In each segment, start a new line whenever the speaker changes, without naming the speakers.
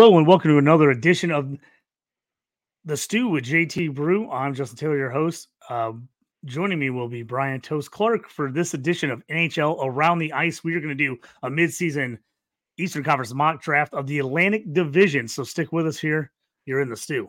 Hello and welcome to another edition of the Stew with JT Brew. I'm Justin Taylor, your host. Uh, joining me will be Bryan Toast Clark for this edition of NHL Around the Ice. We are going to do a midseason Eastern Conference mock draft of the Atlantic Division. So stick with us here. You're in the stew.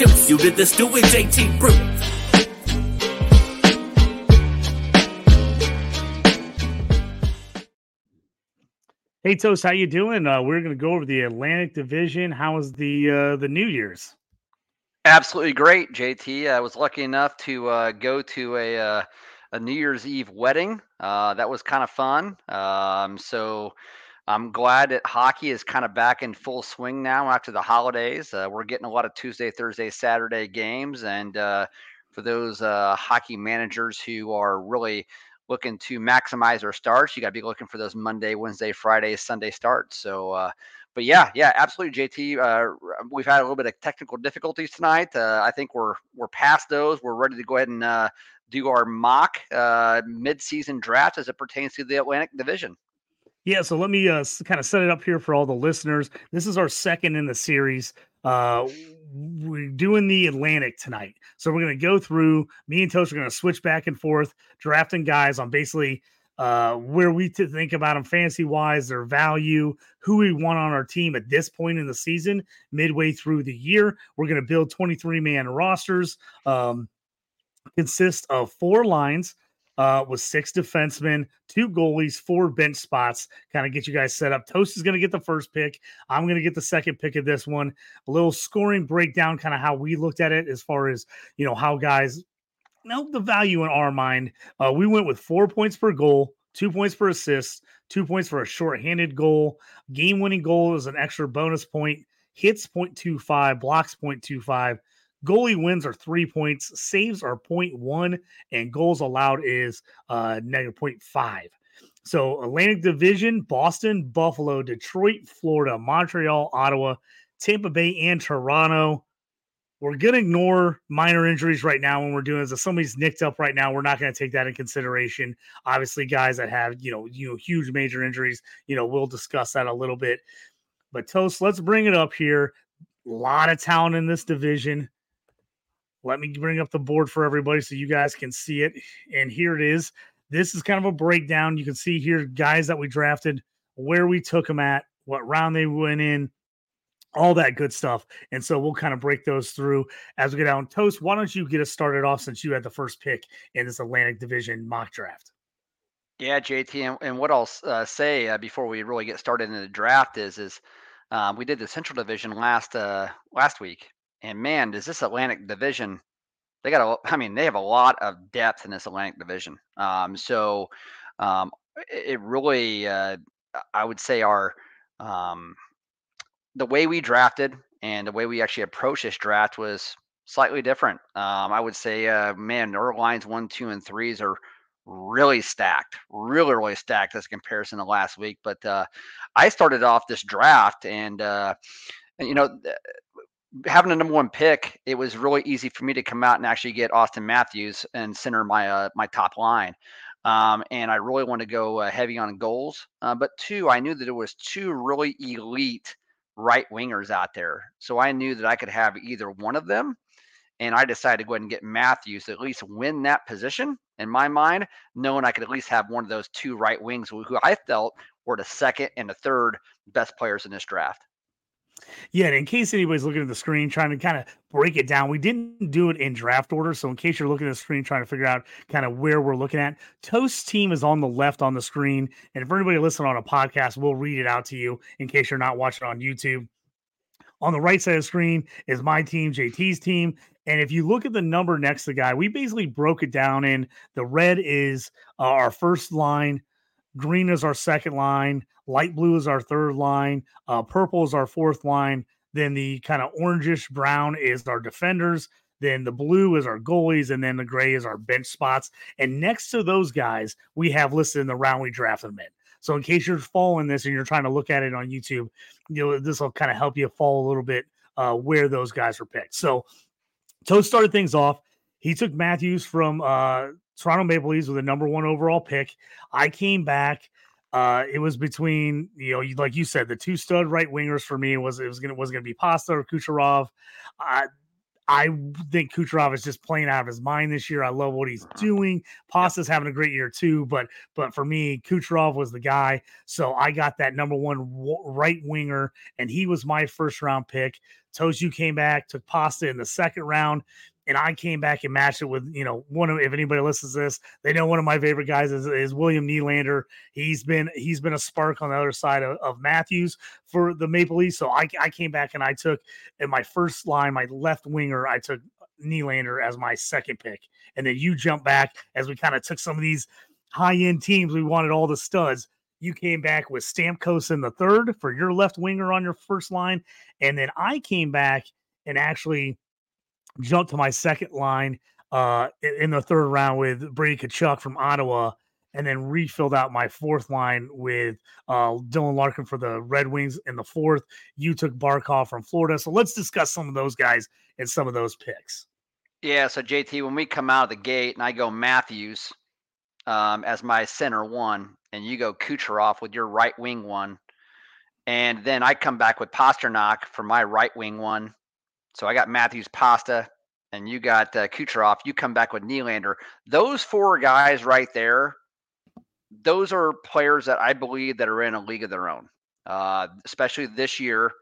introduce you to the Stew with JT Brew.
Hey Toast, how you doing? Uh, we're going to go over the Atlantic Division. How was the uh, the New Year's?
Absolutely great, JT. I was lucky enough to uh, go to a uh, a New Year's Eve wedding. Uh, that was kind of fun. Um, so I'm glad that hockey is kind of back in full swing now after the holidays. Uh, we're getting a lot of Tuesday, Thursday, Saturday games, and uh, for those uh, hockey managers who are really looking to maximize their starts, you got to be looking for those Monday, Wednesday, Friday, Sunday starts. So, uh, but yeah, yeah, absolutely, JT. Uh, we've had a little bit of technical difficulties tonight. Uh, I think we're we're past those. We're ready to go ahead and do our mock mid-season draft as it pertains to the Atlantic Division.
Yeah, so let me uh, kind of set it up here for all the listeners. This is our second in the series. Uh, we're doing the Atlantic tonight. So we're going to go through, me and Toast are going to switch back and forth, drafting guys on basically uh, where we to think about them fantasy wise, their value, who we want on our team at this point in the season, midway through the year. We're going to build 23 man rosters, um, consist of four lines uh, with six defensemen, two goalies, four bench spots, kind of get you guys set up. Toast is going to get the first pick. I'm going to get the second pick of this one. A little scoring breakdown, kind of how we looked at it as far as, you know, how guys know the value in our mind. Uh, we went with four points per goal, two points per assist, two points for a short-handed goal. Game-winning goal is an extra bonus point. Hits 0.25, blocks 0.25 Goalie wins are three points, saves are 0.1, and goals allowed is uh, negative 0.5. So Atlantic Division, Boston, Buffalo, Detroit, Florida, Montreal, Ottawa, Tampa Bay, and Toronto. We're going to ignore minor injuries right now when we're doing this. If somebody's nicked up right now, we're not going to take that in consideration. Obviously, guys that have, you know, you know, huge major injuries, you know, we'll discuss that a little bit. But Toast, let's bring it up here. A lot of talent in this division. Let me bring up the board for everybody so you guys can see it. And here it is. This is kind of a breakdown. You can see here guys that we drafted, where we took them at, what round they went in, all that good stuff. And so we'll kind of break those through as we get down. Toast, why don't you get us started off since you had the first pick in this Atlantic Division mock draft?
Yeah, JT, and, and what I'll uh, say uh, before we really get started in the draft is, is um, we did the Central Division last uh, last week, and man, does this Atlantic Division they got a I mean, they have a lot of depth in this Atlantic Division. Um, so um, it really uh, I would say our um, the way we drafted and the way we actually approached this draft was slightly different. Um, I would say, uh, man, our lines one, two, and threes are really stacked, really, really stacked as comparison to last week. But uh, I started off this draft and, uh, you know, having a number one pick, it was really easy for me to come out and actually get Auston Matthews and center my uh, my top line. Um, and I really want to go uh, heavy on goals. Uh, but two, I knew that there was two really elite right wingers out there, so I knew that I could have either one of them. And I decided to go ahead and get Matthews to at least win that position in my mind, knowing I could at least have one of those two right wings who I felt were the second and the third best players in this draft.
Yeah, and in case anybody's looking at the screen trying to kind of break it down, we didn't do it in draft order. So in case you're looking at the screen trying to figure out kind of where we're looking at, Toast team is on the left on the screen. And if anybody listening on a podcast, we'll read it out to you in case you're not watching on YouTube. On the right side of the screen is my team, JT's team. And if you look at the number next to the guy, we basically broke it down in the red is uh, our first line, green is our second line, Light blue is our third line. Uh, purple is our fourth line. Then the kind of orangish brown is our defenders. Then the blue is our goalies, and then the gray is our bench spots. And next to those guys, we have listed in the round we drafted them in. So in case you're following this and you're trying to look at it on YouTube, you know this will kind of help you follow a little bit uh, where those guys were picked. So Toast started things off. He took Matthews from uh, Toronto Maple Leafs with a number one overall pick. I came back. Uh, it was between you know, like you said, the two stud right wingers for me was it was gonna was gonna be Pasta or Kucherov. I I think Kucherov is just playing out of his mind this year. I love what he's doing. Pasta's having a great year too, but but for me, Kucherov was the guy. So I got that number one right winger, and he was my first round pick. Tosu came back, took Pasta in the second round and I came back and matched it with, you know, one of if anybody listens to this, they know one of my favorite guys is, is William Nylander. He's been he's been a spark on the other side of, of Matthews for the Maple Leafs. So I, I came back and I took in my first line, my left winger, I took Nylander as my second pick. And then you jump back as we kind of took some of these high end teams. We wanted all the studs. You came back with Stamkos in the third for your left winger on your first line. And then I came back and actually jumped to my second line uh, in the third round with Brady Tkachuk from Ottawa, and then refilled out my fourth line with uh, Dylan Larkin for the Red Wings in the fourth. You took Barkov from Florida. So let's discuss some of those guys and some of those picks.
Yeah. So, JT, when we come out of the gate and I go Matthews um, as my center one, and you go Kucherov with your right wing one, and then I come back with Pastrnak for my right wing one so I got Matthews Pasta and you got uh, Kucherov. You come back with Nylander. Those four guys right there, those are players that I believe that are in a league of their own, uh, especially this year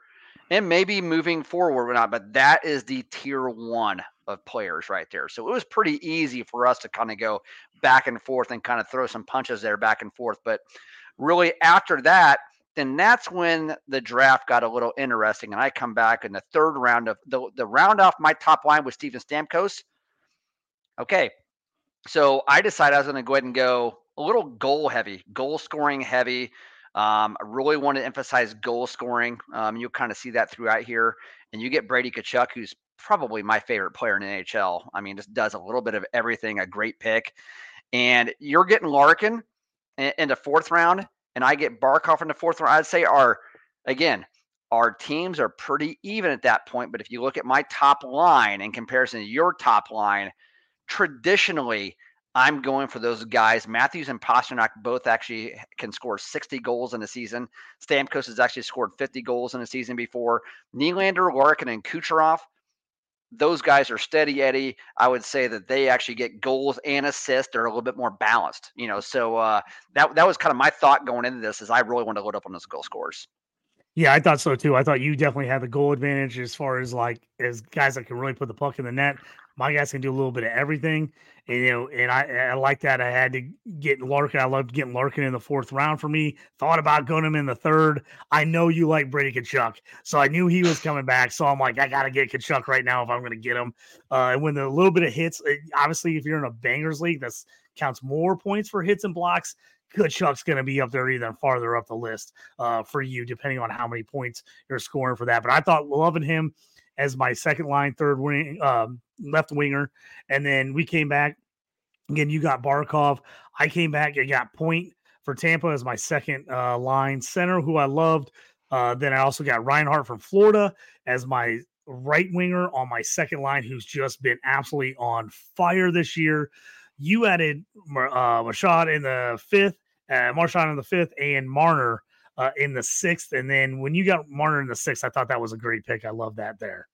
and maybe moving forward or not. But that is the tier one of players right there. So it was pretty easy for us to kind of go back and forth and kind of throw some punches there back and forth. But really, after that, then that's when the draft got a little interesting. And I come back in the third round of the, the round off my top line with Steven Stamkos. Okay. So I decided I was going to go ahead and go a little goal heavy, goal scoring heavy. Um, I really want to emphasize goal scoring. Um, you'll kind of see that throughout here. And you get Brady Tkachuk, who's probably my favorite player in NHL. I mean, just does a little bit of everything, a great pick. And you're getting Larkin in, in the fourth round and I get Barkov in the fourth round, I'd say our again our teams are pretty even at that point. But if you look at my top line in comparison to your top line, traditionally I'm going for those guys. Matthews and Pastrnak both actually can score 60 goals in a season. Stamkos has actually scored 50 goals in a season before. Nylander, Larkin, and Kucherov those guys are steady Eddie. I would say that they actually get goals and assists. They're a little bit more balanced, you know. So uh, that that was kind of my thought going into this. Is I really want to load up on those goal scores.
Yeah, I thought so too. I thought you definitely had the goal advantage as far as like as guys that can really put the puck in the net. My guys can do a little bit of everything, and you know, and I I like that. I had to get Larkin. I loved getting Larkin in the fourth round for me. Thought about going him in the third. I know you like Brady Tkachuk, so I knew he was coming back. So I'm like, I got to get Tkachuk right now if I'm to get him. Uh, and when the little bit of hits, eh, obviously, if you're in a bangers league, that's counts more points for hits and blocks. Tkachuk's going to be up there even farther up the list uh, for you, depending on how many points you're scoring for that. But I thought loving him as my second line, third wing, um, left winger, and then we came back. Again, you got Barkov. I came back and got Point for Tampa as my second uh, line center, who I loved. Uh, then I also got Reinhart from Florida as my right winger on my second line, who's just been absolutely on fire this year. You added uh, Mashad in the fifth, uh, Marchand in the fifth, and Marner uh, in the sixth. And then when you got Marner in the sixth, I thought that was a great pick. I love that there.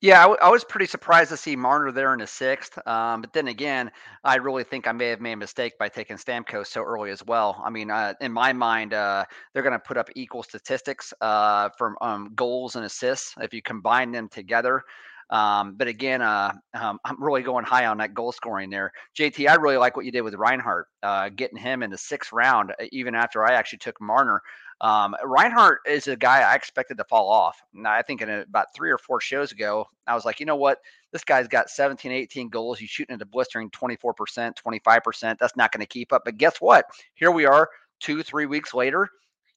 Yeah, I, w- I was pretty surprised to see Marner there in the sixth. Um, but then again, I really think I may have made a mistake by taking Stamkos so early as well. I mean, uh, in my mind, uh, they're going to put up equal statistics uh, from um, goals and assists if you combine them together. Um, but again, uh, um, I'm really going high on that goal scoring there. JT, I really like what you did with Reinhart, uh, getting him in the sixth round, even after I actually took Marner. Um, Reinhart is a guy I expected to fall off. Now, I think in a, about three or four shows ago, I was like, you know what? This guy's got 17, 18 goals. He's shooting into blistering 24%, 25%. That's not going to keep up. But guess what? Here we are, two, three weeks later.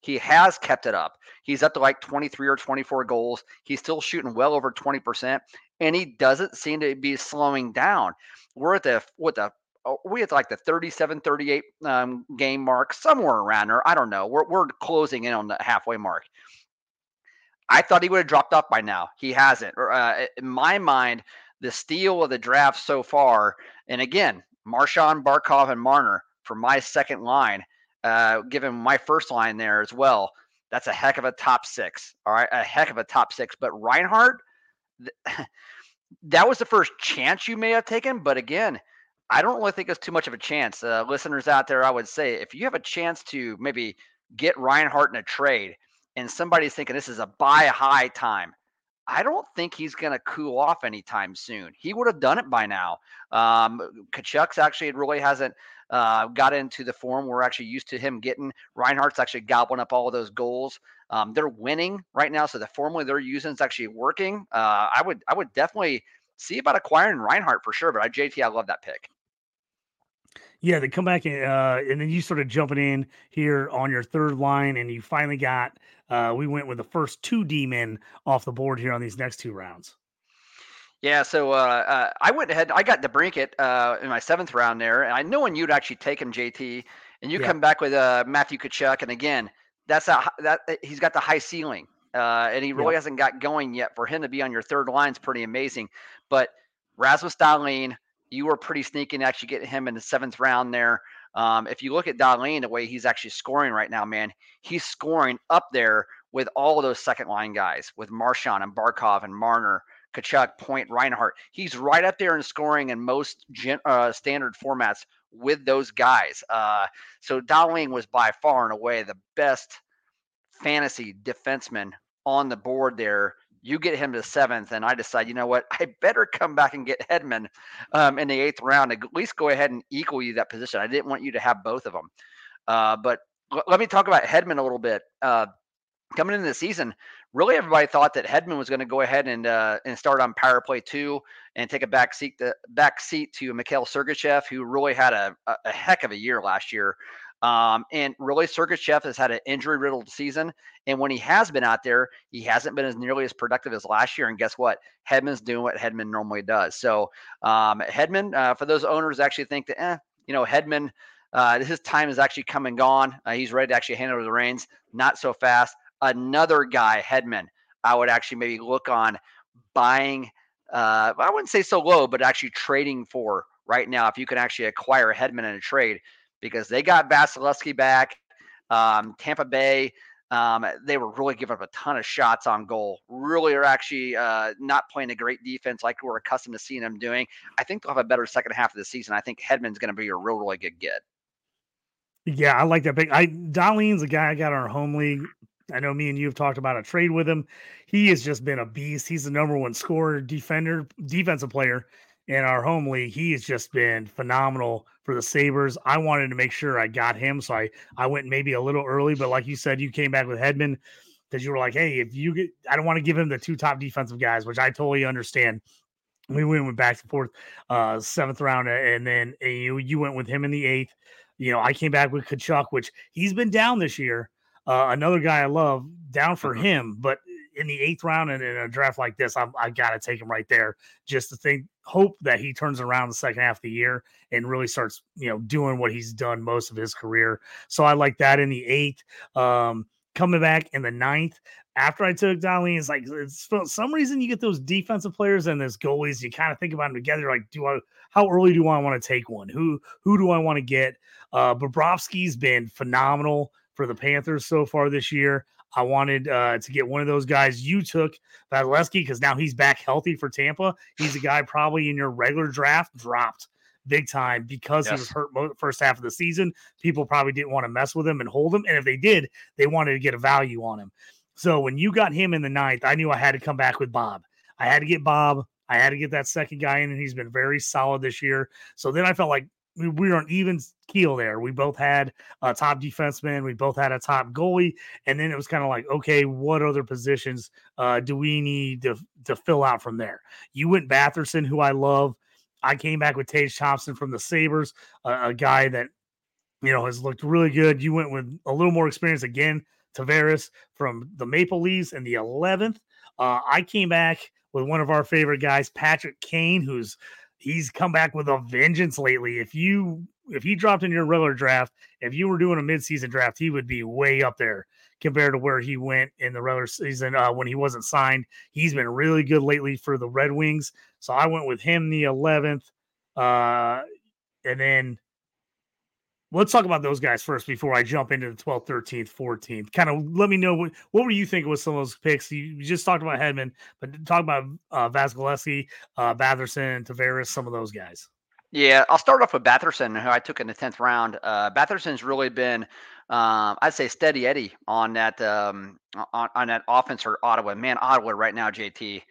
He has kept it up. He's up to like 23 or 24 goals. He's still shooting well over 20%, and he doesn't seem to be slowing down. We're at the what the oh, we at like the 37 38 um, game mark somewhere around there i don't know we're, we're closing in on the halfway mark i thought he would have dropped off by now he hasn't uh, in my mind the steal of the draft so far and again marchand barkov and marner for my second line uh, given my first line there as well that's a heck of a top six all right a heck of a top six but Reinhart, th- that was the first chance you may have taken but again I don't really think it's too much of a chance. Uh, listeners out there, I would say if you have a chance to maybe get Reinhart in a trade and somebody's thinking this is a buy high time, I don't think he's going to cool off anytime soon. He would have done it by now. Um, Tkachuk's actually really hasn't uh, got into the form we're actually used to him getting. Reinhart's actually gobbling up all of those goals. Um, they're winning right now, so the formula they're using is actually working. Uh, I would I would definitely see about acquiring Reinhart for sure. But I, JT, I love that pick.
Yeah, they come back and, uh, and then you sort of jumping in here on your third line, and you finally got. Uh, we went with the first two D men off the board here on these next two rounds.
Yeah, so uh, uh, I went ahead. I got DeBrincat uh, in my seventh round there, and I know when you'd actually take him, JT, and you yeah. come back with uh, Matthew Tkachuk, and again, that's a that uh, he's got the high ceiling, uh, and he really hasn't got going yet. For him to be on your third line is pretty amazing. But Rasmus Dahlin, you were pretty sneaky to actually get him in the seventh round there. Um, if you look at Dahlin, the way he's actually scoring right now, man, he's scoring up there with all of those second line guys, with Marchand and Barkov and Marner, Tkachuk, Point, Reinhart. He's right up there in scoring in most gen, uh, standard formats with those guys. Uh, so Dahlin was by far and away the best fantasy defenseman on the board there you get him to seventh, and I decide, you know what, I better come back and get Hedman um, in the eighth round, at least go ahead and equal you that position. I didn't want you to have both of them. Uh, but l- let me talk about Hedman a little bit. Uh, coming into the season, really everybody thought that Hedman was going to go ahead and uh, and start on power play two and take a back seat the back seat to Mikhail Sergachev, who really had a, a heck of a year last year. Um, and really, Sergachev has had an injury riddled season. And when he has been out there, he hasn't been as nearly as productive as last year. And guess what? Hedman's doing what Hedman normally does. So, um, Hedman, uh, for those owners, actually think that, eh, you know, Hedman, uh, his time is actually come and gone. Uh, he's ready to actually hand over the reins. Not so fast. Another guy, Hedman, I would actually maybe look on buying. Uh, I wouldn't say so low, but actually trading for right now. If you can actually acquire Hedman in a trade, because they got Vasilevskiy back. Um, Tampa Bay, um, they were really giving up a ton of shots on goal. Really are actually uh, not playing a great defense like we're accustomed to seeing them doing. I think they'll have a better second half of the season. I think Hedman's going to be a real, really good get.
Yeah, I like that big. I Dahlin's a guy I got in our home league. I know me and you have talked about a trade with him. He has just been a beast. He's the number one scorer, defender, defensive player in our home league. He has just been phenomenal for the Sabres. I wanted to make sure I got him, so I I went maybe a little early, but like you said, you came back with Hedman because you were like, hey, if you get, I don't want to give him the two top defensive guys, which I totally understand. We went back and forth, uh, seventh round, and then you you went with him in the eighth. You know, I came back with Tkachuk, which he's been down this year. Uh, another guy I love down for mm-hmm. him, but in the eighth round and in a draft like this, I'm, I got to take him right there just to think, hope that he turns around the second half of the year and really starts, you know, doing what he's done most of his career. So I like that in the eighth. Um, coming back in the ninth, after I took Dahlin, it's like it's for some reason you get those defensive players and those goalies. You kind of think about them together. Like, do I? How early do I want to take one? Who who do I want to get? Uh, Bobrovsky's been phenomenal for the Panthers so far this year. I wanted uh, to get one of those guys. You took Vasilevskiy because now he's back healthy for Tampa. He's a guy probably in your regular draft dropped big time because yes. he was hurt first half of the season. People probably didn't want to mess with him and hold him, and if they did, they wanted to get a value on him. So when you got him in the ninth, I knew I had to come back with Bob. I had to get Bob. I had to get that second guy in, and he's been very solid this year. So then I felt like we, we were on even keel there. We both had a top defenseman, we both had a top goalie, and then it was kind of like, okay, what other positions uh, do we need to to fill out from there? You went Batherson, who I love. I came back with Tage Thompson from the Sabres, uh, a guy that you know has looked really good. You went with a little more experience again. Tavares from the Maple Leafs in the 11th. Uh, I came back with one of our favorite guys, Patrick Kane, who's he's come back with a vengeance lately. If you if he dropped in your regular draft, if you were doing a midseason draft, he would be way up there compared to where he went in the regular season uh, when he wasn't signed. He's been really good lately for the Red Wings. So I went with him the 11th. Uh, and then let's talk about those guys first before I jump into the 12th, 13th, 14th. Kind of let me know what, what were you thinking with some of those picks? You, you just talked about Hedman, but talk about uh, Vasilevskiy, uh, Batherson, Tavares, some of those guys.
Yeah, I'll start off with Batherson, who I took in the tenth round. Uh, Batherson's really been, um, I'd say, steady Eddie on that um, on, on that offense for Ottawa. Man, Ottawa right now, JT.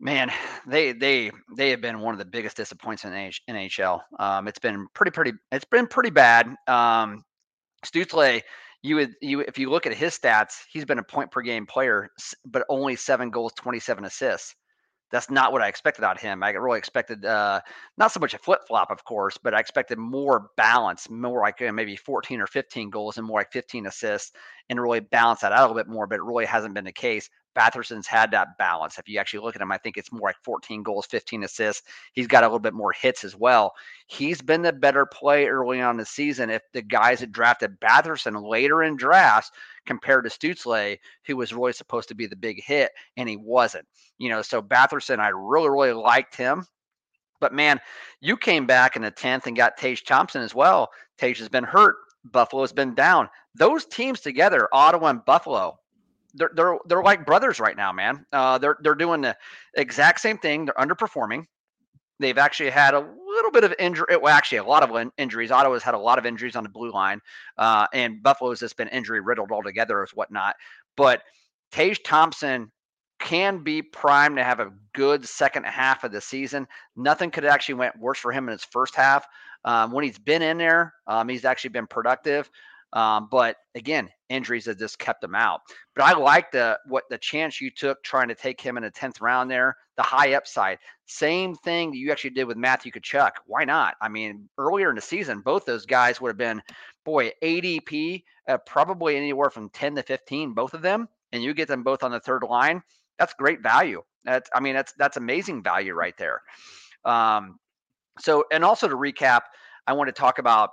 Man, they they they have been one of the biggest disappointments in NHL. Um, it's been pretty pretty. It's been pretty bad. Um, Stutzle, you would you if you look at his stats, he's been a point per game player, but only seven goals, twenty seven assists that's not what I expected out of him. I really expected uh, not so much a flip flop, of course, but I expected more balance, more like uh, maybe 14 or 15 goals and more like 15 assists, and really balance that out a little bit more. But it really hasn't been the case. Batherson's had that balance. If you actually look at him, I think it's more like 14 goals, 15 assists. He's got a little bit more hits as well. He's been the better play early on the season. If the guys that drafted Batherson later in drafts compared to Stutzle, who was really supposed to be the big hit, and he wasn't. You know, so Batherson, I really, really liked him. But man, you came back in the 10th and got Tage Thompson as well. Tage has been hurt. Buffalo's been down. Those teams together, Ottawa and Buffalo, they're they're they're like brothers right now, man. Uh, they're they're doing the exact same thing. They're underperforming. They've actually had a little bit of injury. Well, actually, a lot of injuries. Ottawa's had a lot of injuries on the blue line, uh, and Buffalo's just been injury riddled altogether, as whatnot. But Tage Thompson can be primed to have a good second half of the season. Nothing could actually went worse for him in his first half. Um, when he's been in there, um, he's actually been productive. Um, but again, injuries have just kept him out. But I like the what the chance you took trying to take him in the tenth round there, the high upside. Same thing that you actually did with Matthew Tkachuk. Why not? I mean, earlier in the season, both those guys would have been, boy, ADP, uh, probably anywhere from ten to fifteen, both of them, and you get them both on the third line. That's great value. That's I mean, that's that's amazing value right there. Um, so, and also to recap, I want to talk about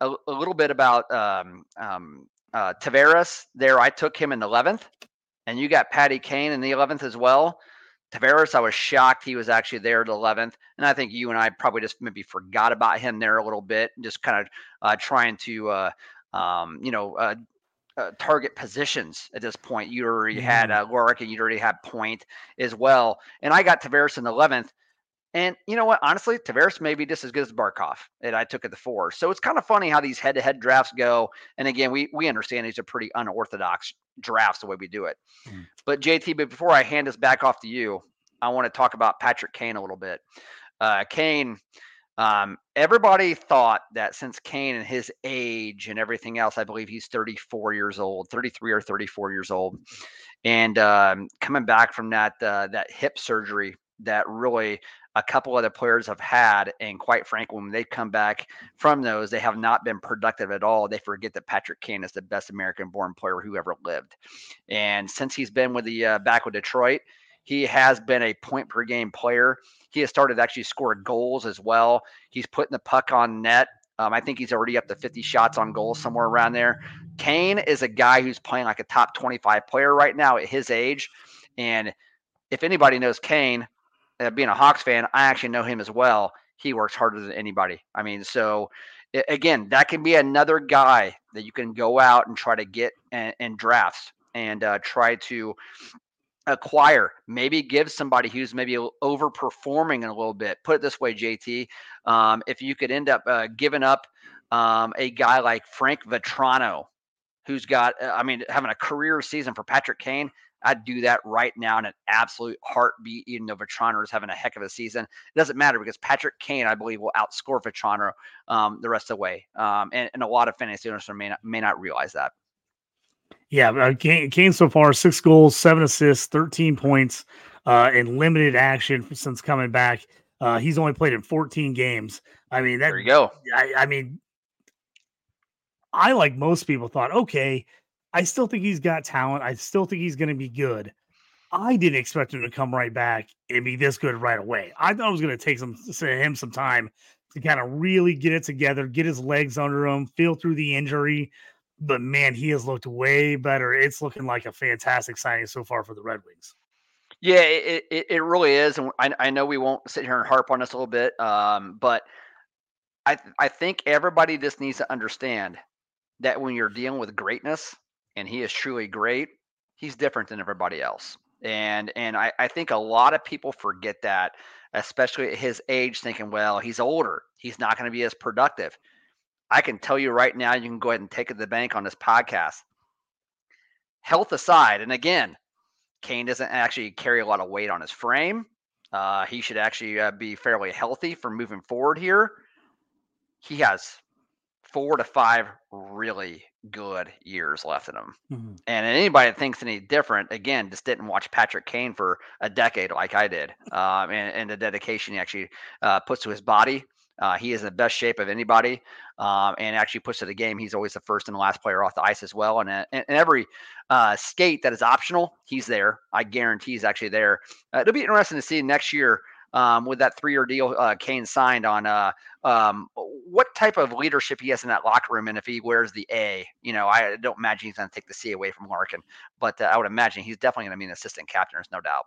a, a little bit about um, um, uh, Tavares. There, I took him in the 11th, and you got Patty Kane in the 11th as well. Tavares, I was shocked he was actually there at 11th, and I think you and I probably just maybe forgot about him there a little bit, just kind of uh, trying to, uh, um, you know, uh, uh, target positions at this point. You already had uh, Lorick and you already had Point as well. And I got Tavares in the 11th. And you know what? Honestly, Tavares may be just as good as Barkov that I took at the four. So it's kind of funny how these head-to-head drafts go. And again, we we understand these are pretty unorthodox drafts the way we do it. Mm. But JT, but before I hand this back off to you, I want to talk about Patrick Kane a little bit. Uh, Kane, um, everybody thought that since Kane and his age and everything else, I believe he's 34 years old, 33 or 34 years old, and um, coming back from that uh, that hip surgery that really a couple of other players have had. And quite frankly, when they come back from those, they have not been productive at all. They forget that Patrick Kane is the best American born player who ever lived. And since he's been with the uh, back with Detroit, he has been a point per game player. He has started to actually score goals as well. He's putting the puck on net. Um, I think he's already up to 50 shots on goal somewhere around there. Kane is a guy who's playing like a top 25 player right now at his age. And if anybody knows Kane, being a Hawks fan, I actually know him as well. He works harder than anybody. I mean, so again, that can be another guy that you can go out and try to get and drafts and uh, try to acquire. Maybe give somebody who's maybe overperforming a little bit. Put it this way, JT, um, if you could end up uh, giving up um, a guy like Frank Vatrano, who's got, uh, I mean, having a career season for Patrick Kane, I'd do that right now in an absolute heartbeat, even though Vatrano is having a heck of a season. It doesn't matter because Patrick Kane, I believe, will outscore Vatrano um, the rest of the way. Um, and, and, a lot of fantasy owners may not, may not realize that.
Yeah, uh, Kane, Kane so far, six goals, seven assists, 13 points uh, in limited action since coming back. Uh, he's only played in 14 games. I mean, that,
there you go.
I, I mean, I like most people thought, okay, I still think he's got talent. I still think he's going to be good. I didn't expect him to come right back and be this good right away. I thought it was going to take some him some time to kind of really get it together, get his legs under him, feel through the injury. But man, he has looked way better. It's looking like a fantastic signing so far for the Red Wings.
Yeah, it, it, it really is, and I, I know we won't sit here and harp on this a little bit, um, but I I think everybody just needs to understand that when you're dealing with greatness, and he is truly great, he's different than everybody else. And and I, I think a lot of people forget that, especially at his age, thinking, well, he's older, he's not going to be as productive. I can tell you right now, you can go ahead and take it to the bank on this podcast. Health aside, and again, Kane doesn't actually carry a lot of weight on his frame. Uh, he should actually uh, be fairly healthy for moving forward here. He has four to five really good years left in him. Mm-hmm. And anybody that thinks any different, again, just didn't watch Patrick Kane for a decade like I did, um, and, and, the dedication he actually uh, puts to his body. Uh, he is in the best shape of anybody, um, and actually puts to the game. He's always the first and the last player off the ice as well. And, uh, and, and every uh, skate that is optional, he's there. I guarantee he's actually there. Uh, it'll be interesting to see next year um, with that three-year deal uh, Kane signed on uh, um, what type of leadership he has in that locker room, and if he wears the A, you know, I don't imagine he's going to take the C away from Larkin, but uh, I would imagine he's definitely going to be an assistant captain. There's no doubt.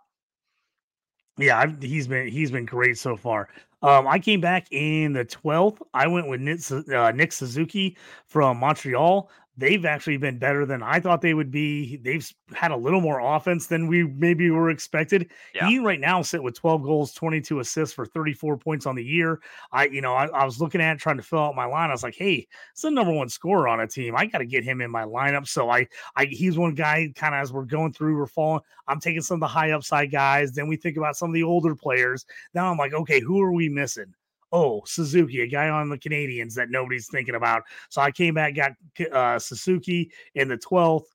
Yeah, I've, he's been he's been great so far. Um, I came back in the 12th. I went with Nick, uh, Nick Suzuki from Montreal they've actually been better than I thought they would be. They've had a little more offense than we maybe were expected. Yeah. He right now sit with 12 goals, 22 assists for 34 points on the year. I, you know, I, I was looking at trying to fill out my line. I was like, hey, it's the number one scorer on a team. I got to get him in my lineup. So I, I, he's one guy kind of as we're going through, we're falling. I'm taking some of the high upside guys. Then we think about some of the older players. Now I'm like, okay, who are we missing? Oh, Suzuki, a guy on the Canadiens that nobody's thinking about. So I came back, got uh, Suzuki in the 12th.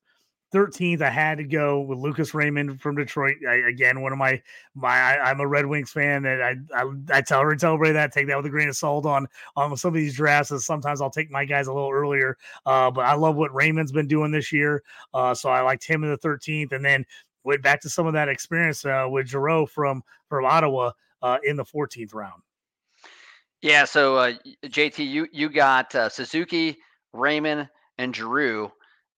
13th, I had to go with Lucas Raymond from Detroit. I, again, one of my my I, am a Red Wings fan, and I I, I tell everybody that take that with a grain of salt on on some of these drafts. And sometimes I'll take my guys a little earlier, uh, but I love what Raymond's been doing this year. Uh, so I liked him in the 13th, and then went back to some of that experience uh, with Giroux from from Ottawa uh, in the 14th round.
Yeah. So uh, JT, you you got uh, Suzuki, Raymond, and Giroux.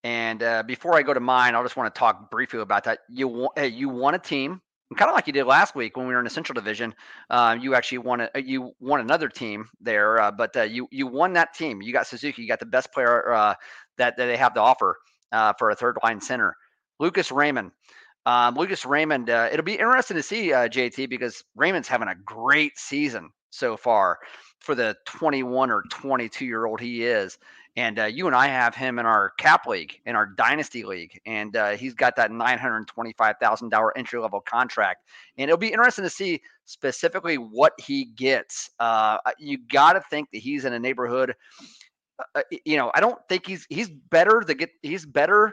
And uh, before I go to mine, I just want to talk briefly about that. You want hey, you won a team, kind of like you did last week when we were in the Central Division. Uh, you actually won a, you won another team there, uh, but uh, you you won that team. You got Suzuki. You got the best player uh, that that they have to offer uh, for a third line center, Lucas Raymond. Um, Lucas Raymond. Uh, it'll be interesting to see JT because Raymond's having a great season so far for the 21 or 22 year old he is. And uh, you and I have him in our cap league, in our dynasty league, and uh, he's got that $925,000 entry level contract. And it'll be interesting to see specifically what he gets. Uh, you got to think that he's in a neighborhood. Uh, you know, I don't think he's he's better to get he's better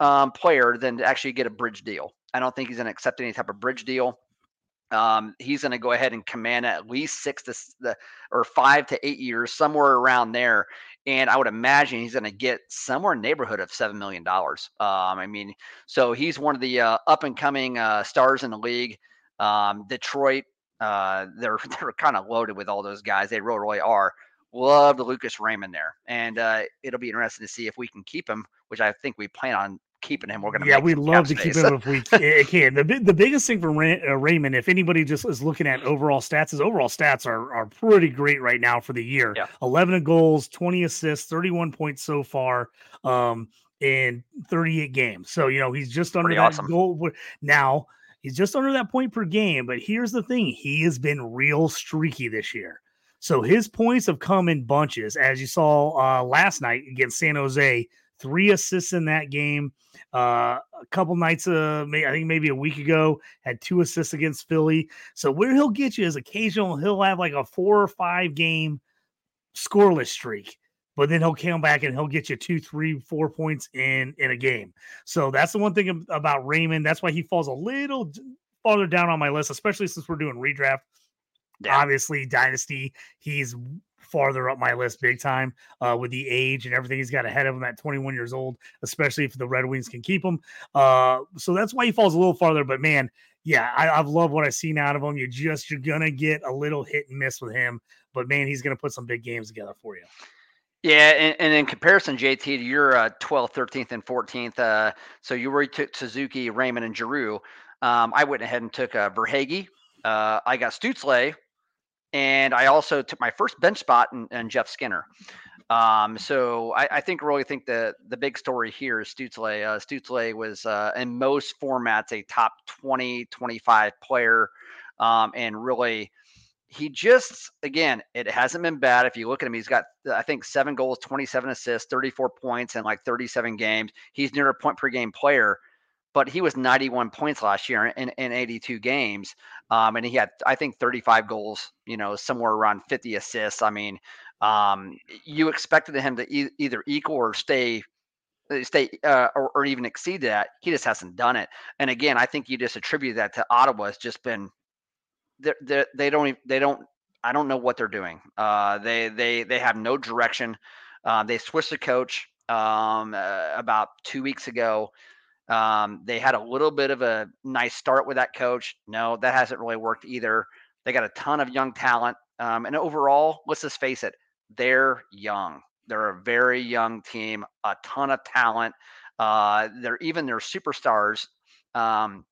um, player than to actually get a bridge deal. I don't think he's going to accept any type of bridge deal. Um, he's going to go ahead and command at least six to the or five to eight years, somewhere around there. And I would imagine he's going to get somewhere in neighborhood of seven million dollars. Um, I mean, so he's one of the uh, up and coming uh, stars in the league. Um, Detroit, uh, they're they're kind of loaded with all those guys. They really, really are. Love the Lucas Raymond there, and uh, it'll be interesting to see if we can keep him, which I think we plan on keeping him. We're going to
yeah, we love to keep him if we can. The the biggest thing for Ray, uh, Raymond, if anybody just is looking at overall stats, his overall stats are are pretty great right now for the year. Yeah. Eleven goals, twenty assists, thirty one points so far. Um, in 38 games. So, you know, he's just under Pretty that awesome. goal. Now, he's just under that point per game. But here's the thing he has been real streaky this year. So his points have come in bunches, as you saw uh, last night against San Jose three assists in that game. Uh, a couple nights, uh, I think maybe a week ago, had two assists against Philly. So where he'll get you is occasional. He'll have like a four or five game scoreless streak, but then he'll come back and he'll get you two, three, four points in in a game. So that's the one thing about Raymond. That's why he falls a little farther down on my list, especially since we're doing redraft. Yeah. Obviously, Dynasty, he's farther up my list big time uh, with the age and everything he's got ahead of him at 21 years old, especially if the Red Wings can keep him. Uh, so that's why he falls a little farther. But man, yeah, I, have loved what I've seen out of him. You're just you're gonna get a little hit and miss with him, but man, he's gonna put some big games together for you.
Yeah, and, and, in comparison, JT, to your uh, 12th, 13th, and 14th, uh, so you already took Suzuki, Raymond, and Giroux. Um, I went ahead and took uh, Verhaeghe. Uh, I got Stutzle, and I also took my first bench spot in, in Jeff Skinner. Um, so I, I, think really think the the big story here is Stutzle. Uh, Stutzle was uh, in most formats a top 20, 25 player, um, and really he just again it hasn't been bad if you look at him he's got i think seven goals 27 assists 34 points in like 37 games he's near a point per game player but he was 91 points last year in, in 82 games um, and he had i think 35 goals you know somewhere around 50 assists i mean um, you expected him to e- either equal or stay uh, stay uh, or, or even exceed that he just hasn't done it and again i think you just attribute that to ottawa has just been they they don't they don't I don't know what they're doing. Uh, they they they have no direction. Uh, they switched the coach um, uh, about two weeks ago. Um, they had a little bit of a nice start with that coach. No, that hasn't really worked either. They got a ton of young talent, um, and overall, let's just face it, they're young. They're a very young team, a ton of talent. Uh, they're even their superstars um,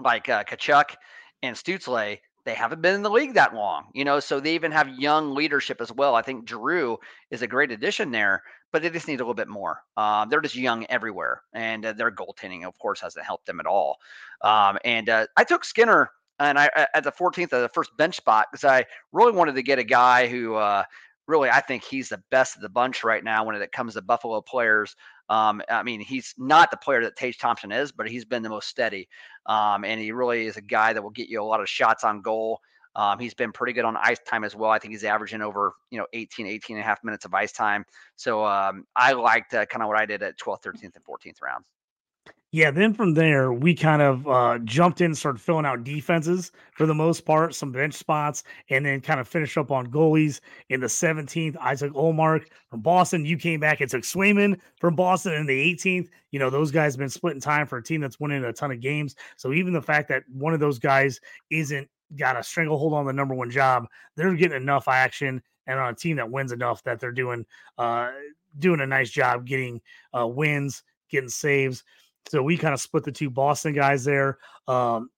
like uh, Tkachuk and Stutzle they haven't been in the league that long, you know, so they even have young leadership as well. I think Giroux is a great addition there, but they just need a little bit more. Uh, they're just young everywhere, and uh, their goaltending, of course, hasn't helped them at all. Um, and uh, I took Skinner and I at the 14th of the first bench spot because I really wanted to get a guy who uh, really I think he's the best of the bunch right now when it comes to Buffalo players. Um, I mean, he's not the player that Tage Thompson is, but he's been the most steady. Um, and he really is a guy that will get you a lot of shots on goal. Um, he's been pretty good on ice time as well. I think he's averaging over, you know, 18, 18 and a half minutes of ice time. So um, I liked uh, kind of what I did at 12th, 13th, and 14th round.
Yeah, then from there, we kind of uh, jumped in started filling out defenses for the most part, some bench spots, and then kind of finished up on goalies in the 17th. Isaac Ullmark from Boston. You came back and took Swayman from Boston in the 18th. You know, those guys have been splitting time for a team that's winning a ton of games. So even the fact that one of those guys isn't got a stranglehold on the number one job, they're getting enough action and on a team that wins enough that they're doing uh, doing a nice job getting uh, wins, getting saves. So we kind of split the two Boston guys there. Um,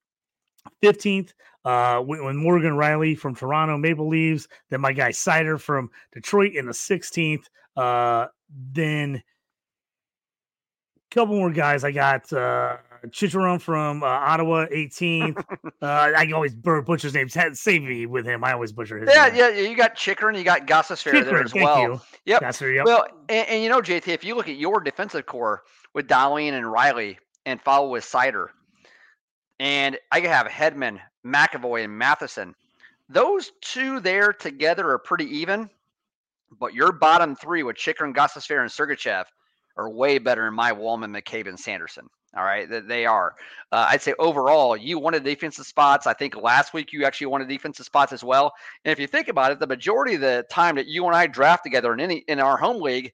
15th, uh, when Morgan Rielly from Toronto Maple leaves, then my guy Seider from Detroit in the 16th. Uh, then a couple more guys. I got uh, Chychrun from uh, Ottawa, 18th. uh, I always butcher his name. Save me with him. I always butcher his
yeah,
name.
Yeah, yeah. You got Chychrun, you got Gostisbehere there as well.
You.
Yep.
Gasser, yep.
Well, and, and, you know, JT, if you look at your defensive core with Dahlin and Rielly and follow with Seider, and I could have Hedman, McAvoy, and Matheson. Those two there together are pretty even, but your bottom three with Chychrun, Gostisbehere, and Sergachev are way better in my Wallman, McCabe, and Sanderson. All right, they are. Uh, I'd say overall, you wanted defensive spots. I think last week you actually wanted defensive spots as well. And if you think about it, the majority of the time that you and I draft together in any in our home league,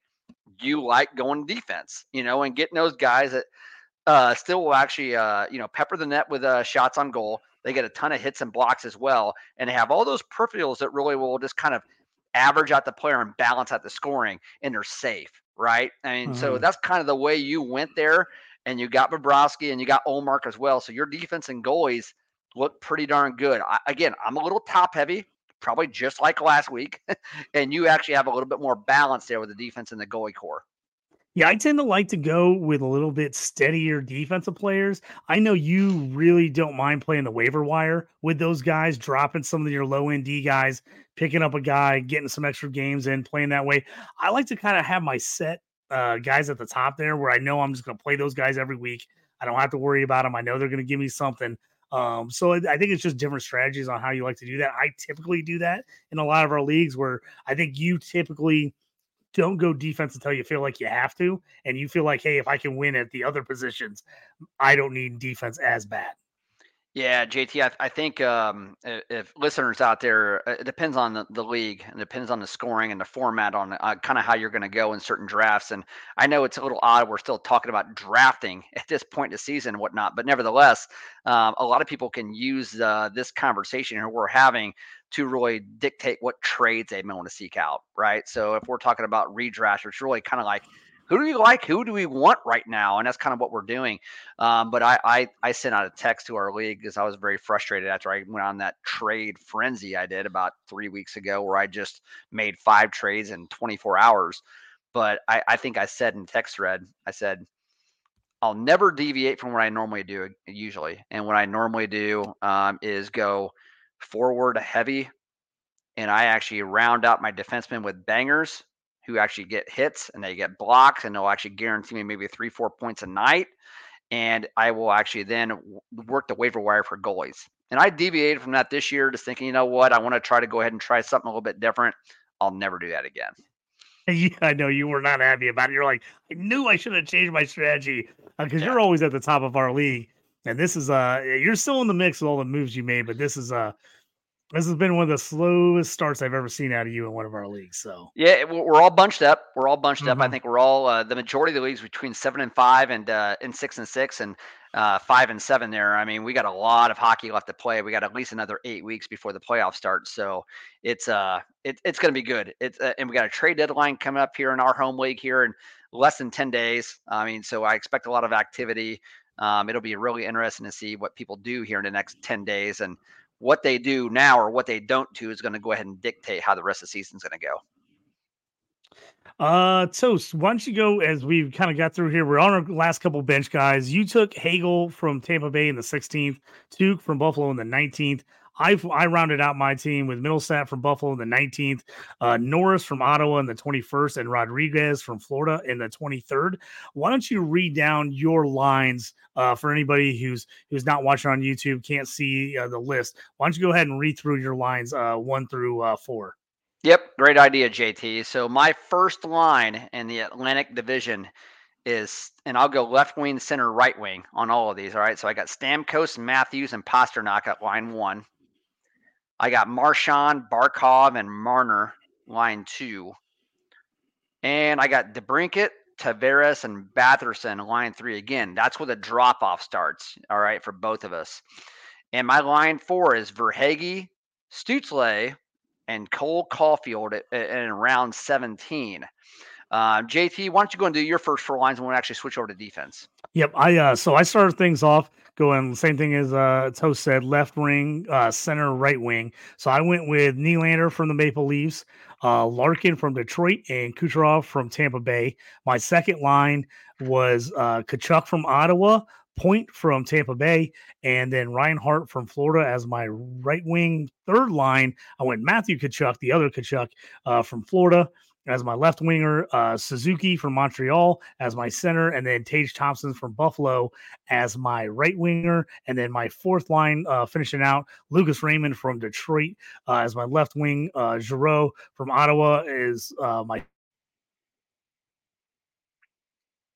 you like going defense, you know, and getting those guys that uh, still will actually, uh, you know, pepper the net with uh, shots on goal. They get a ton of hits and blocks as well, and they have all those peripherals that really will just kind of average out the player and balance out the scoring, and they're safe, right? I mean, mm-hmm. so that's kind of the way you went there and you got Bobrovsky and you got Ullmark as well. So your defense and goalies look pretty darn good. I, again, I'm a little top heavy, probably just like last week, and you actually have a little bit more balance there with the defense and the goalie core.
Yeah, I tend to like to go with a little bit steadier defensive players. I know you really don't mind playing the waiver wire with those guys, dropping some of your low end D guys, picking up a guy, getting some extra games in, playing that way. I like to kind of have my set uh, guys at the top there where I know I'm just going to play those guys every week. I don't have to worry about them. I know they're going to give me something. Um, so I think it's just different strategies on how you like to do that. I typically do that in a lot of our leagues where I think you typically don't go defense until you feel like you have to, and you feel like, hey, if I can win at the other positions, I don't need defense as bad.
Yeah, JT, I, I think um, if listeners out there, uh, it depends on the, the league and depends on the scoring and the format on uh, kind of how you're going to go in certain drafts. And I know it's a little odd. We're still talking about drafting at this point in the season and whatnot, but nevertheless, um, a lot of people can use uh, this conversation we're having to really dictate what trades they may want to seek out, right? So if we're talking about redraft, it's really kind of like – who do we like? Who do we want right now? And that's kind of what we're doing. Um, but I, I, I sent out a text to our league because I was very frustrated after I went on that trade frenzy I did about three weeks ago, where I just made five trades in 24 hours. But I, I think I said in text thread, I said, I'll never deviate from what I normally do usually. And what I normally do um, is go forward heavy, and I actually round out my defensemen with bangers who actually get hits and they get blocks and they'll actually guarantee me maybe three, four points a night. And I will actually then work the waiver wire for goalies. And I deviated from that this year, just thinking, you know what, I want to try to go ahead and try something a little bit different. I'll never do that again.
Yeah, I know you were not happy about it. You're like, I knew I should have changed my strategy because uh, yeah. you're always at the top of our league, and this is uh, you're still in the mix with all the moves you made, but this is uh, this has been one of the slowest starts I've ever seen out of you in one of our leagues. So
yeah, we're all bunched up. We're all bunched mm-hmm. up. I mm-hmm. think we're all uh, the majority of the leagues between seven and five and uh, and six and six and uh, five and seven. There, I mean, we got a lot of hockey left to play. We got at least another eight weeks before the playoffs start. So it's uh it, it's going to be good. It's uh, and we got a trade deadline coming up here in our home league here in less than ten days. I mean, so I expect a lot of activity. Um, it'll be really interesting to see what people do here in the next 10 days. And what they do now or what they don't do is going to go ahead and dictate how the rest of the season is going to go.
Uh, so why don't you go as we've kind of got through here? We're on our last couple bench guys. You took Hagel from Tampa Bay in the 16th, Tuch from Buffalo in the 19th. I, I rounded out my team with Mittelstadt from Buffalo in the 19th, uh, Norris from Ottawa in the 21st, and Rodrigues from Florida in the 23rd. Why don't you read down your lines uh, for anybody who's who's not watching on YouTube, can't see uh, the list? Why don't you go ahead and read through your lines uh, one through uh, four?
Yep, great idea, JT. So my first line in the Atlantic Division is, and I'll go left wing, center, right wing on all of these. All right. So I got Stamkos, Matthews, and Pastrnak at line one. I got Marchand, Barkov, and Marner line two. And I got DeBrincat, Tavares, and Batherson line three. Again, that's where the drop off starts. All right, for both of us. And my line four is Verhaeghe, Stutzle, and Cole Caufield at round 17. Uh, JT, why don't you go and do your first four lines and we'll actually switch over to defense?
Yep. I uh so I started things off going same thing as uh Toast said, left wing, uh center, right wing. So I went with Nylander from the Maple Leafs, uh Larkin from Detroit, and Kucherov from Tampa Bay. My second line was uh Tkachuk from Ottawa, Point from Tampa Bay, and then Reinhart from Florida as my right wing third line. I went Matthew Tkachuk, the other Tkachuk uh, from Florida as my left winger, uh, Suzuki from Montreal as my center, and then Tage Thompson from Buffalo as my right winger, and then my fourth line uh, finishing out Lucas Raymond from Detroit uh, as my left wing. Uh, Giroux from Ottawa is uh, my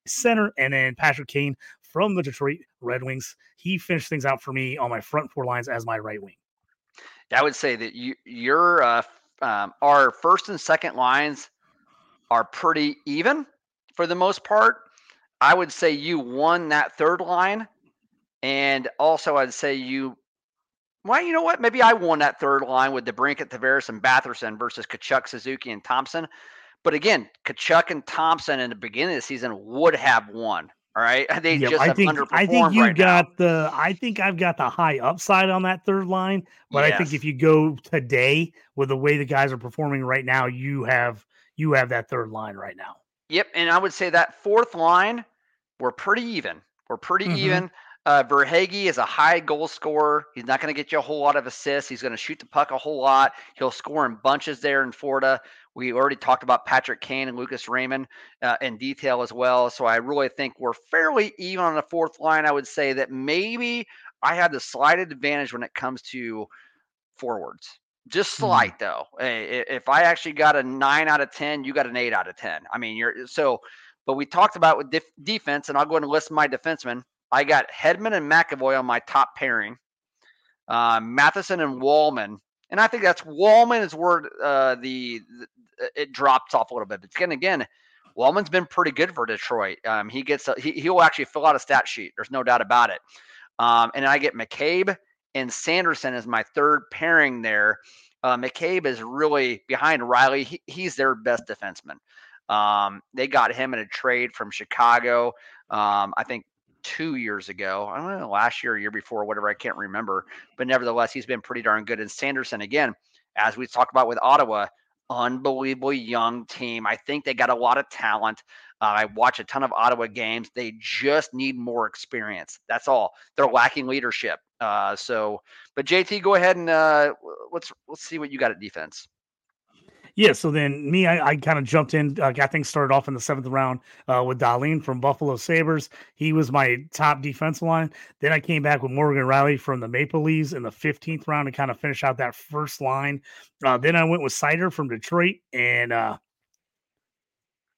center, and then Patrick Kane from the Detroit Red Wings. He finished things out for me on my front four lines as my right wing.
I would say that you, your uh, um, our first and second lines are pretty even for the most part. I would say you won that third line. And also, I'd say you, well, you know what? Maybe I won that third line with DeBrincat, Tavares, and Batherson versus Tkachuk, Suzuki, and Thompson. But again, Tkachuk and Thompson in the beginning of the season would have won. All right, they just I
think
I
think you
right
got
now.
the I think I've got the high upside on that third line, but yes. I think if you go today with the way the guys are performing right now, you have you have that third line right now.
Yep, and I would say that fourth line, we're pretty even. We're pretty mm-hmm. even. Uh, Verhaeghe is a high goal scorer. He's not going to get you a whole lot of assists. He's going to shoot the puck a whole lot. He'll score in bunches there in Florida. We already talked about Patrick Kane and Lucas Raymond uh, in detail as well. So I really think we're fairly even on the fourth line. I would say that maybe I have the slight advantage when it comes to forwards. Just mm-hmm. slight mm-hmm. though. If I actually got a nine out of ten, you got an eight out of ten. I mean, you're so. But we talked about with def- defense, and I'll go ahead and list my defensemen. I got Hedman and McAvoy on my top pairing. uh, Matheson and Walman, And I think that's Walman is where uh, the, the, it drops off a little bit. But again, again, Walman's been pretty good for Detroit. Um, he gets a, he he'll actually fill out a stat sheet. There's no doubt about it. Um, and I get McCabe and Sanderson is my third pairing there. Uh, McCabe is really behind Rielly. He, he's their best defenseman. Um, they got him in a trade from Chicago. Um, I think two years ago. I don't know, last year, year before, whatever. I can't remember. But nevertheless, he's been pretty darn good. And Sanderson, again, as we talked about with Ottawa, unbelievably young team. I think they got a lot of talent. Uh, I watch a ton of Ottawa games. They just need more experience. That's all. They're lacking leadership. Uh, so, but JT, go ahead and uh, let's let's see what you got at defense.
Yeah, so then me, I, I kind of jumped in, uh, got things started off in the seventh round uh, with Dahlin from Buffalo Sabres. He was my top defensive line. Then I came back with Morgan Rielly from the Maple Leafs in the 15th round to kind of finish out that first line. Uh, then I went with Seider from Detroit, and uh,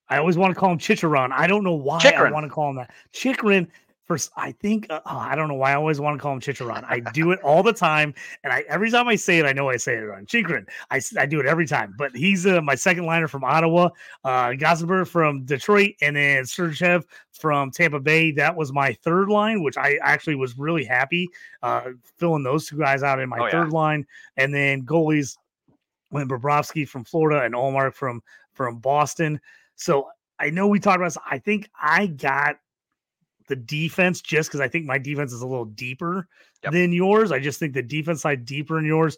I always want to call him Chicharon. I don't know why Chikrin. I want to call him that. Chikrin First, I think uh, oh, I don't know why I always want to call him Chicharon. I do it all the time, and I every time I say it, I know I say it wrong. Chikrin. I, I do it every time. But he's uh, my second liner from Ottawa, uh, from Detroit, and then Sergachev from Tampa Bay. That was my third line, which I actually was really happy uh, filling those two guys out in my oh, third yeah. line, and then goalies went Bobrovsky from Florida and Ullmark from from Boston. So I know we talked about this. I think I got the defense just because I think my defense is a little deeper yep. than yours. I just think the defense side deeper than yours.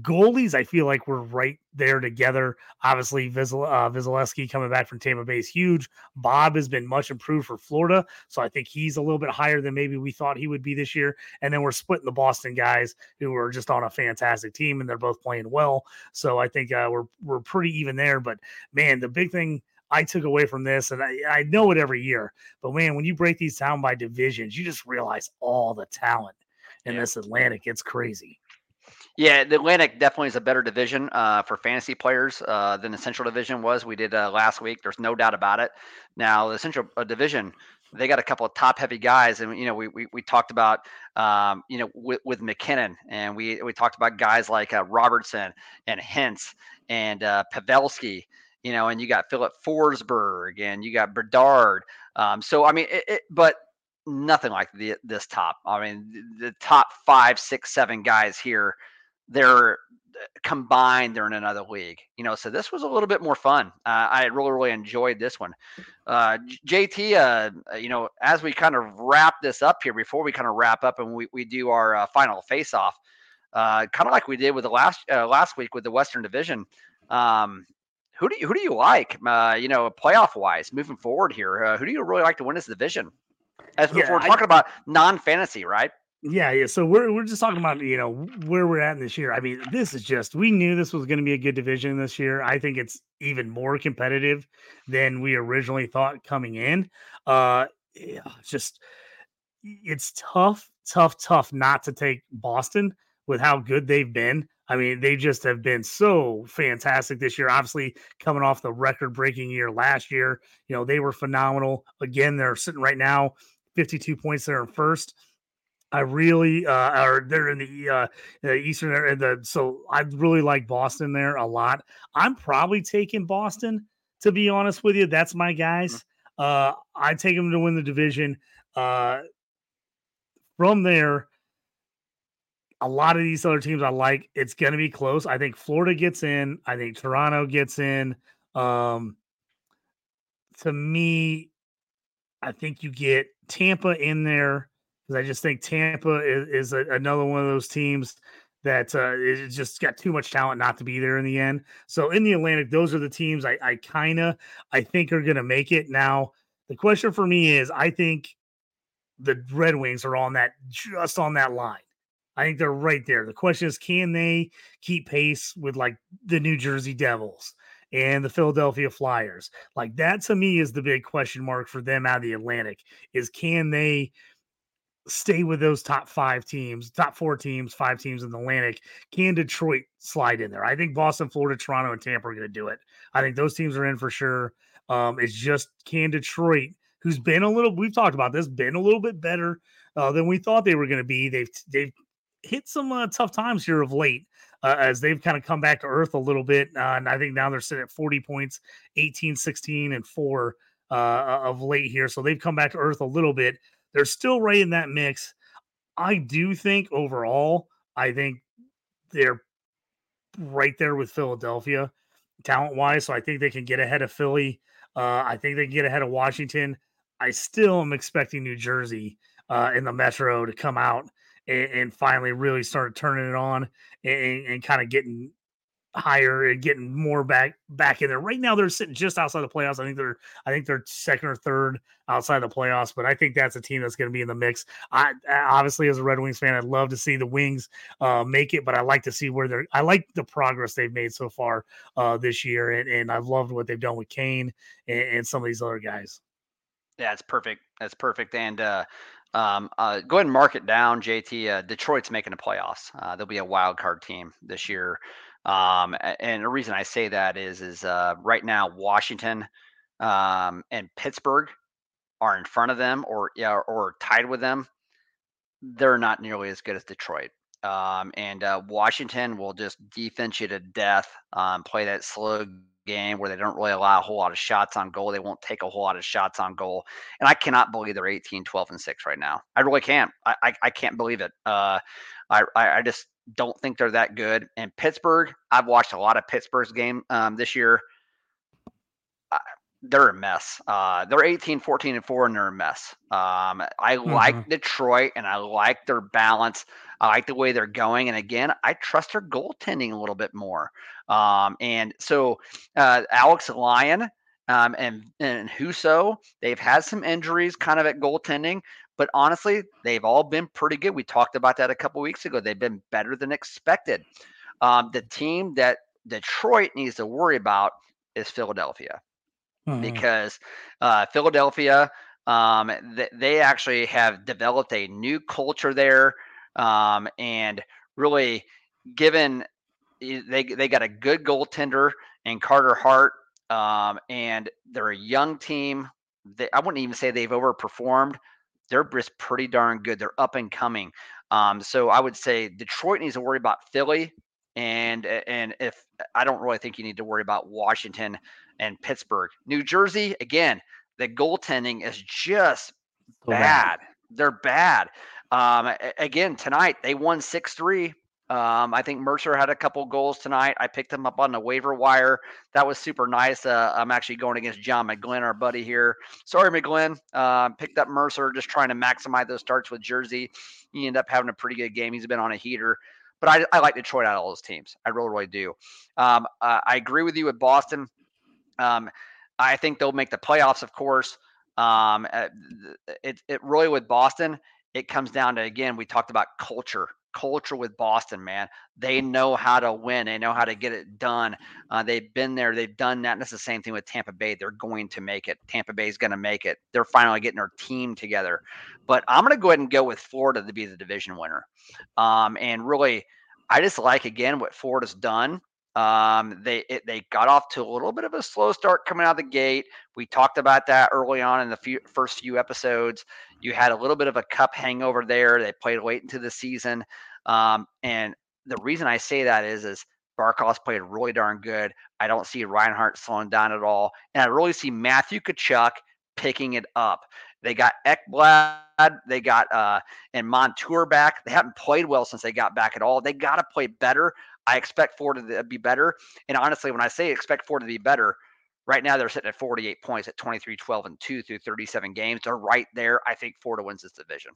Goalies, I feel like we're right there together. Obviously, Vizel, uh, coming back from Tampa Bay is huge. Bob has been much improved for Florida, so I think he's a little bit higher than maybe we thought he would be this year. And then we're splitting the Boston guys who are just on a fantastic team, and they're both playing well. So I think uh, we're we're pretty even there. But man, the big thing I took away from this, and I, I know it every year, but man, when you break these down by divisions, you just realize all the talent in yeah. this Atlantic. It's crazy.
Yeah, the Atlantic definitely is a better division uh, for fantasy players uh, than the Central Division was. We did uh, last week. There's no doubt about it. Now, the Central uh, Division, they got a couple of top heavy guys, and you know, we we, we talked about um, you know with, with MacKinnon, and we we talked about guys like uh, Robertson and Hintz and uh, Pavelski you know, and you got Filip Forsberg and you got Bedard. Um, so I mean, it, it, but nothing like the, this top. I mean, the, top five, six, seven guys here, they're uh, combined. They're in another league. You know, so this was a little bit more fun. Uh, I really, really enjoyed this one. Uh, JT, uh, uh, you know, as we kind of wrap this up here, before we kind of wrap up and we, we do our uh, final face off, kind of like we did with the last last week with the Western Division. Um, who do you who do you like? Uh, you know, playoff wise, moving forward here, uh, who do you really like to win this division? As yeah, we're talking I, about non fantasy, right?
Yeah, yeah. So we're we're just talking about you know where we're at in this year. I mean, this is just we knew this was going to be a good division this year. I think it's even more competitive than we originally thought coming in. Uh, yeah, just it's tough, tough, tough not to take Boston with how good they've been. I mean, they just have been so fantastic this year. Obviously, coming off the record breaking year last year, you know, they were phenomenal. Again, they're sitting right now 52 points there in first. I really, uh, or they're in the uh, Eastern area. The, so I really like Boston there a lot. I'm probably taking Boston to be honest with you. That's my guys. Mm-hmm. Uh, I take them to win the division. Uh, from there, a lot of these other teams I like. It's going to be close. I think Florida gets in. I think Toronto gets in. Um, to me, I think you get Tampa in there because I just think Tampa is, is a, another one of those teams that uh, just got too much talent not to be there in the end. So in the Atlantic, those are the teams I, I kind of I think are going to make it. Now the question for me is, I think the Red Wings are on that just on that line. I think they're right there. The question is, can they keep pace with like the New Jersey Devils and the Philadelphia Flyers? Like that to me is the big question mark for them out of the Atlantic is can they stay with those top five teams, top four teams, five teams in the Atlantic? Can Detroit slide in there? I think Boston, Florida, Toronto, and Tampa are going to do it. I think those teams are in for sure. Um, it's just can Detroit, who's been a little, we've talked about this, been a little bit better uh, than we thought they were going to be. They've they've hit some uh, tough times here of late uh, as they've kind of come back to earth a little bit. Uh, and I think now they're sitting at 40 points, 18, 16, and four uh, of late here. So they've come back to earth a little bit. They're still right in that mix. I do think overall, I think they're right there with Philadelphia talent wise. So I think they can get ahead of Philly. Uh, I think they can get ahead of Washington. I still am expecting New Jersey uh, in the Metro to come out and, and finally really start turning it on and, and kind of getting higher and getting more back back in there. Right now, they're sitting just outside the playoffs. I think they're I think they're second or third outside the playoffs, but I think that's a team that's going to be in the mix. I obviously, as a Red Wings fan, I'd love to see the Wings uh, make it, but I like to see where they're. I like the progress they've made so far uh, this year, and, and I've loved what they've done with Kane and, and some of these other guys.
Yeah, it's perfect. That's perfect. And uh, um, uh, go ahead and mark it down, JT. Uh, Detroit's making the playoffs. Uh, they'll be a wild card team this year. Um, and the reason I say that is, is uh, right now Washington um, and Pittsburgh are in front of them, or yeah, or tied with them. They're not nearly as good as Detroit. Um, and uh, Washington will just defense you to death, um, play that slow game where they don't really allow a whole lot of shots on goal. They won't take a whole lot of shots on goal. And I cannot believe they're 18, 12, and 6 right now. I really can't. I, I, I can't believe it. Uh, I, I just don't think they're that good. And Pittsburgh, I've watched a lot of Pittsburgh's game um, this year. Uh, they're a mess. Uh, they're 18, 14, and 4, and they're a mess. Um, I mm-hmm. like Detroit and I like their balance. I like the way they're going. And again, I trust their goaltending a little bit more. Um, and so uh, Alex Lyon um, and and Husso, they've had some injuries kind of at goaltending, but honestly, they've all been pretty good. We talked about that a couple weeks ago. They've been better than expected. Um, the team that Detroit needs to worry about is Philadelphia, mm-hmm. because uh, Philadelphia, um, th- they actually have developed a new culture there, um, and really given they they got a good goaltender and Carter Hart, um, and they're a young team. They, I wouldn't even say they've overperformed. They're just pretty darn good. They're up and coming. Um, so I would say Detroit needs to worry about Philly, and and if I don't really think you need to worry about Washington and Pittsburgh. New Jersey, again, the goaltending is just bad. They're bad. Um, again, tonight they won 6 3 um, I think Mercer had a couple goals tonight. I picked him up on the waiver wire. That was super nice. Uh, I'm actually going against John McGlynn, our buddy here. Sorry, McGlynn. Uh, picked up Mercer, just trying to maximize those starts with Jersey. He ended up having a pretty good game. He's been on a heater. But I, I like Detroit out of all those teams. I really, really do. Um, uh, I agree with you with Boston. Um, I think they'll make the playoffs, of course. Um, uh, it, it really with Boston, it comes down to again, we talked about culture culture with Boston, man. They know how to win. They know how to get it done. Uh, they've been there. They've done that. And it's the same thing with Tampa Bay. They're going to make it. Tampa Bay is going to make it. They're finally getting their team together. But I'm going to go ahead and go with Florida to be the division winner. Um, and really, I just like again what Florida's done. Um, they it, they got off to a little bit of a slow start coming out of the gate. We talked about that early on in the few, first few episodes. You had a little bit of a cup hangover there. They played late into the season, um, and the reason I say that is is Barkov's played really darn good. I don't see Reinhart slowing down at all, and I really see Matthew Tkachuk picking it up. They got Ekblad, they got uh, and Montour back. They haven't played well since they got back at all. They got to play better. I expect Florida to be better. And honestly, when I say expect Florida to be better, right now they're sitting at 48 points at 23, 12, and 2 through 37 games. They're right there. I think Florida wins this division.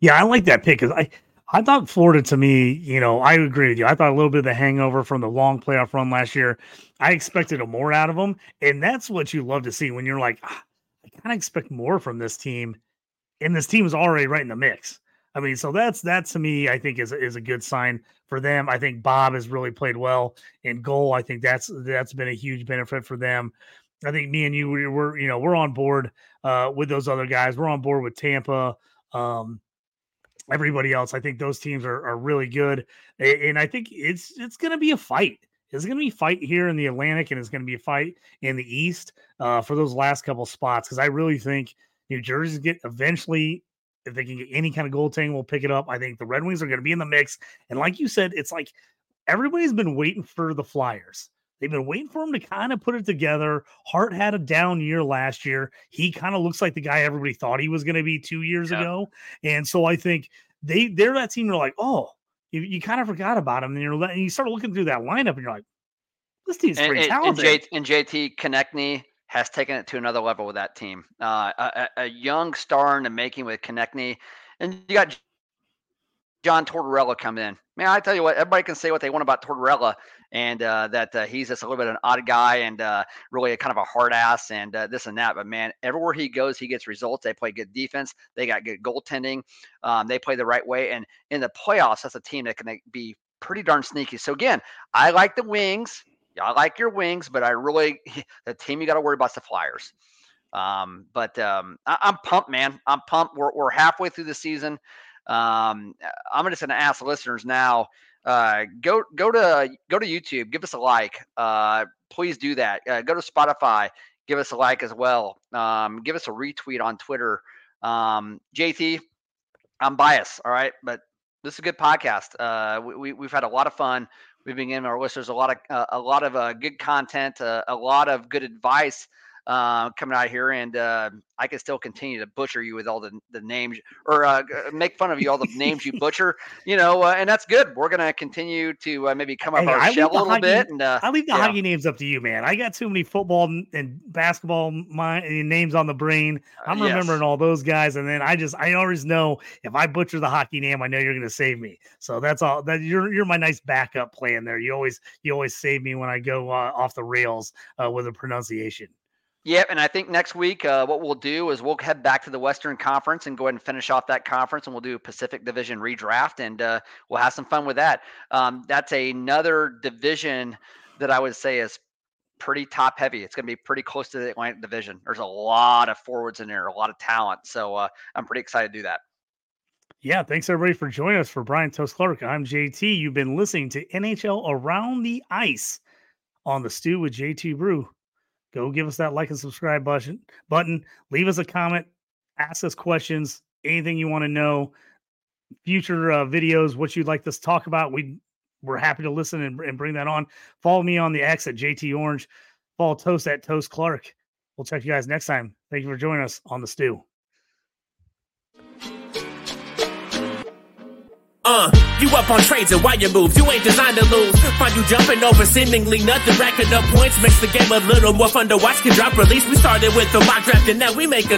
Yeah, I like that pick because I I thought Florida to me, you know, I agree with you. I thought a little bit of the hangover from the long playoff run last year. I expected a more out of them, and that's what you love to see when you're like, ah, I kind of expect more from this team, and this team is already right in the mix. I mean, so that's that to me, I think is is a good sign for them. I think Bob has really played well in goal. I think that's that's been a huge benefit for them. I think me and you we're you know we're on board uh, with those other guys. We're on board with Tampa. Um, everybody else, I think those teams are, are really good, and I think it's it's going to be a fight. It's going to be a fight here in the Atlantic, and it's going to be a fight in the East uh, for those last couple spots because I really think New Jersey get eventually if they can get any kind of goaltending, we'll pick it up. I think the Red Wings are going to be in the mix. And like you said, it's like everybody's been waiting for the Flyers. They've been waiting for him to kind of put it together. Hart had a down year last year. He kind of looks like the guy everybody thought he was going to be two years yeah. ago. And so I think they they're that team. They're like, oh, you, you kind of forgot about him, and you're and you start looking through that lineup, and you're like, this team's pretty and, talented.
And, J, and JT Konecny has taken it to another level with that team. Uh, a, a, young star in the making with Konecny, and you got John Tortorella come in. Man, I tell you what, everybody can say what they want about Tortorella, and uh, that uh, he's just a little bit of an odd guy and uh, really a kind of a hard ass and uh, this and that. But man, everywhere he goes, he gets results. They play good defense. They got good goaltending. Um, they play the right way, and in the playoffs, that's a team that can be pretty darn sneaky. So again, I like the Wings. I like your Wings, but I really the team you got to worry about is the Flyers. Um, but um, I, am pumped, man. I'm pumped. We're, we're halfway through the season. Um, I'm just going to ask the listeners now. Uh, go go to go to YouTube. Give us a like. Uh, please do that. Uh, go to Spotify. Give us a like as well. Um, give us a retweet on Twitter. Um, JT, I'm biased. All right, but this is a good podcast. Uh, we, we have had a lot of fun. We've been giving our listeners a lot of uh, a lot of uh, good content, uh, a lot of good advice uh, coming out here, and uh, I can still continue to butcher you with all the, the names or uh, make fun of you all the names you butcher, you know, uh, and that's good. We're gonna continue to uh, maybe come up hey, our I shell a little hockey, bit, and uh,
I leave the yeah. hockey names up to you, man. I got too many football and basketball my, names on the brain. I'm yes. remembering all those guys, and then I just I always know if I butcher the hockey name, I know you're gonna save me. So that's all. That you're you're my nice backup plan there. You always you always save me when I go off the rails with a pronunciation.
Yep, and I think next week uh, what we'll do is we'll head back to the Western Conference and go ahead and finish off that conference, and we'll do a Pacific Division redraft, and uh, we'll have some fun with that. Um, that's another division that I would say is pretty top heavy. It's going to be pretty close to the Atlantic Division. There's a lot of forwards in there, a lot of talent, so uh, I'm pretty excited to do that.
Yeah, thanks everybody for joining us. For Bryan Toast Clark, I'm JT. You've been listening to NHL Around the Ice on the Stew with JT Brew go give us that like and subscribe button. Button. Leave us a comment. Ask us questions. Anything you want to know. Future uh, videos. What you'd like us to talk about. We we're happy to listen and, and bring that on. Follow me on the X at JT Orange. Follow Toast at Toast Clark. We'll check you guys next time. Thank you for joining us on the Stew.
Uh, you up on trades and why you move? You ain't designed to lose. Find you jumping over seemingly nothing, racking up points makes the game a little more fun to watch. Can drop release. We started with the mock draft and now we make a